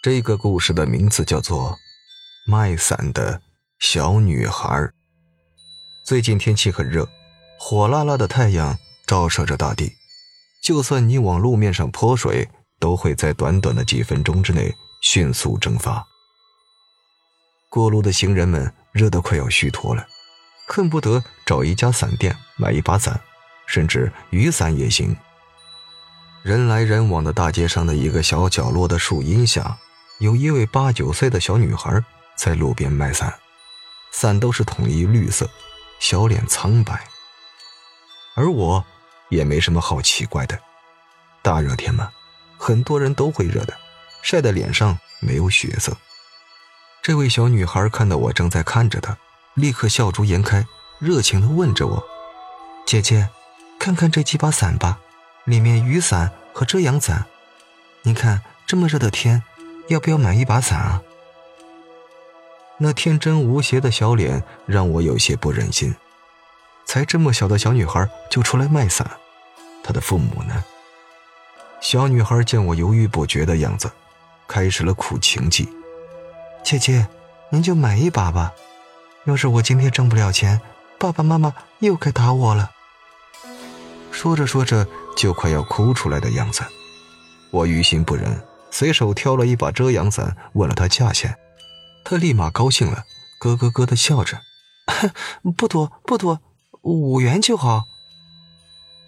这个故事的名字叫做《卖伞的小女孩》。最近天气很热，火辣辣的太阳照射着大地，就算你往路面上泼水，都会在短短的几分钟之内迅速蒸发。过路的行人们热得快要虚脱了，恨不得找一家伞店买一把伞，甚至雨伞也行。人来人往的大街上的一个小角落的树荫下。有一位八九岁的小女孩在路边卖伞，伞都是统一绿色，小脸苍白。而我也没什么好奇怪的，大热天嘛，很多人都会热的，晒在脸上没有血色。这位小女孩看到我正在看着她，立刻笑逐颜开，热情地问着我：“姐姐，看看这几把伞吧，里面雨伞和遮阳伞。你看这么热的天。”要不要买一把伞啊？那天真无邪的小脸让我有些不忍心。才这么小的小女孩就出来卖伞，她的父母呢？小女孩见我犹豫不决的样子，开始了苦情计：“姐姐，您就买一把吧。要是我今天挣不了钱，爸爸妈妈又该打我了。”说着说着就快要哭出来的样子，我于心不忍。随手挑了一把遮阳伞，问了他价钱，他立马高兴了，咯咯咯的笑着：“不多不多，五元就好。”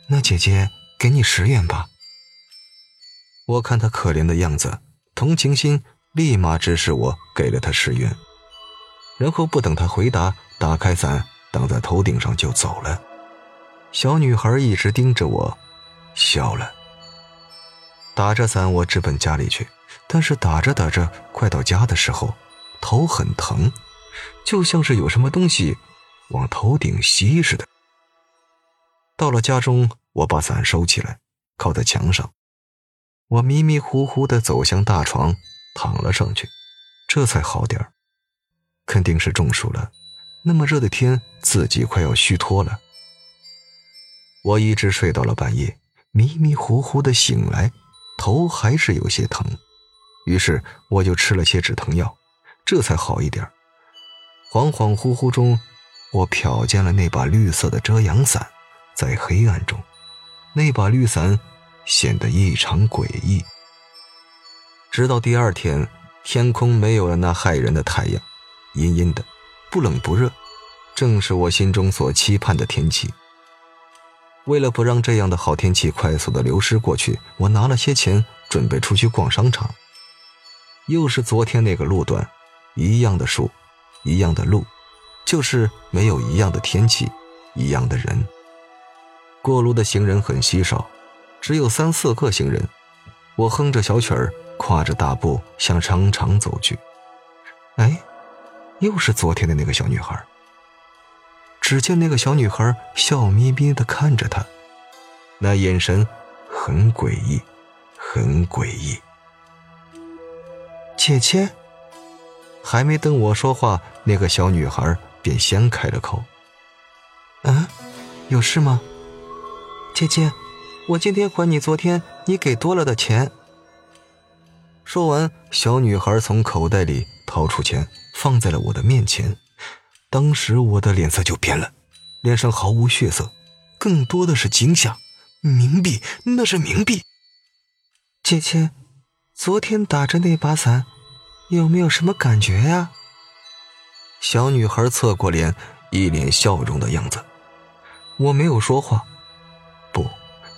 那姐姐给你十元吧。我看他可怜的样子，同情心立马指使我给了他十元，然后不等他回答，打开伞挡在头顶上就走了。小女孩一直盯着我，笑了。打着伞，我直奔家里去。但是打着打着，快到家的时候，头很疼，就像是有什么东西往头顶吸似的。到了家中，我把伞收起来，靠在墙上。我迷迷糊糊地走向大床，躺了上去，这才好点肯定是中暑了，那么热的天，自己快要虚脱了。我一直睡到了半夜，迷迷糊糊地醒来。头还是有些疼，于是我就吃了些止疼药，这才好一点。恍恍惚惚中，我瞟见了那把绿色的遮阳伞，在黑暗中，那把绿伞显得异常诡异。直到第二天，天空没有了那骇人的太阳，阴阴的，不冷不热，正是我心中所期盼的天气。为了不让这样的好天气快速的流失过去，我拿了些钱，准备出去逛商场。又是昨天那个路段，一样的树，一样的路，就是没有一样的天气，一样的人。过路的行人很稀少，只有三四个行人。我哼着小曲儿，跨着大步向商场走去。哎，又是昨天的那个小女孩。只见那个小女孩笑眯眯的看着他，那眼神很诡异，很诡异。姐姐，还没等我说话，那个小女孩便先开了口：“嗯，有事吗？姐姐，我今天还你昨天你给多了的钱。”说完，小女孩从口袋里掏出钱，放在了我的面前。当时我的脸色就变了，脸上毫无血色，更多的是惊吓。冥币，那是冥币。姐姐，昨天打着那把伞，有没有什么感觉呀？小女孩侧过脸，一脸笑容的样子。我没有说话，不，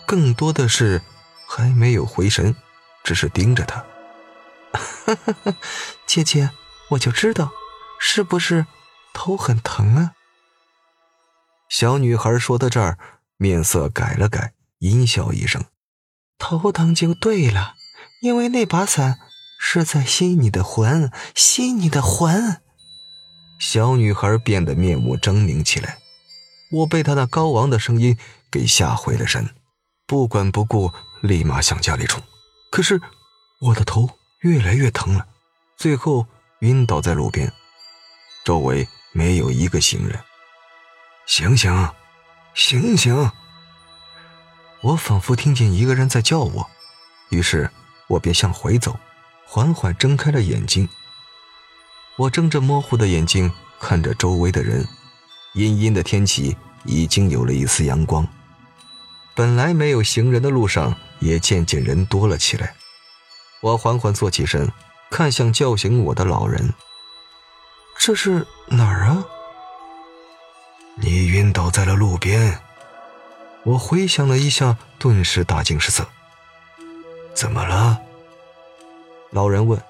更多的是还没有回神，只是盯着她。哈哈哈，姐姐，我就知道，是不是？头很疼啊！小女孩说到这儿，面色改了改，阴笑一声：“头疼就对了，因为那把伞是在吸你的魂，吸你的魂。”小女孩变得面目狰狞起来，我被她那高昂的声音给吓回了神，不管不顾，立马向家里冲。可是我的头越来越疼了，最后晕倒在路边，周围。没有一个行人，醒醒，醒醒！我仿佛听见一个人在叫我，于是我便向回走，缓缓睁开了眼睛。我睁着模糊的眼睛看着周围的人，阴阴的天气已经有了一丝阳光，本来没有行人的路上也渐渐人多了起来。我缓缓坐起身，看向叫醒我的老人：“这是哪儿啊？”你晕倒在了路边。我回想了一下，顿时大惊失色。怎么了？老人问。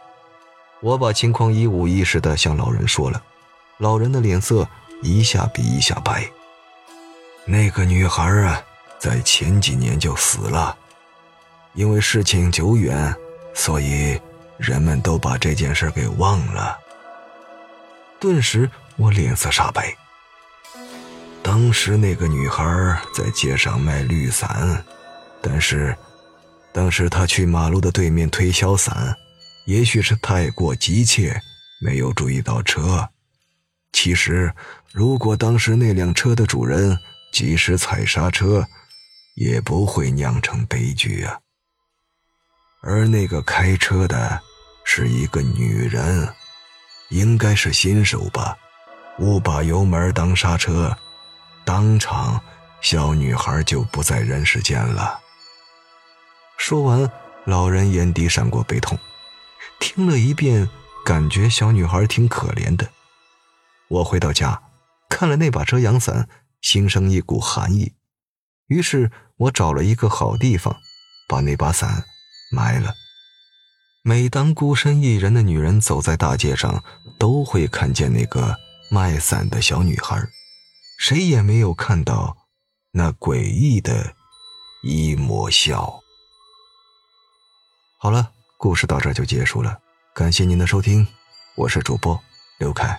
我把情况一五一十的向老人说了，老人的脸色一下比一下白。那个女孩啊，在前几年就死了，因为事情久远，所以人们都把这件事给忘了。顿时，我脸色煞白。当时那个女孩在街上卖绿伞，但是，当时她去马路的对面推销伞。也许是太过急切，没有注意到车。其实，如果当时那辆车的主人及时踩刹车，也不会酿成悲剧啊。而那个开车的是一个女人，应该是新手吧，误把油门当刹车，当场小女孩就不在人世间了。说完，老人眼底闪过悲痛。听了一遍，感觉小女孩挺可怜的。我回到家，看了那把遮阳伞，心生一股寒意。于是我找了一个好地方，把那把伞埋了。每当孤身一人的女人走在大街上，都会看见那个卖伞的小女孩，谁也没有看到那诡异的一抹笑。好了。故事到这就结束了，感谢您的收听，我是主播刘凯。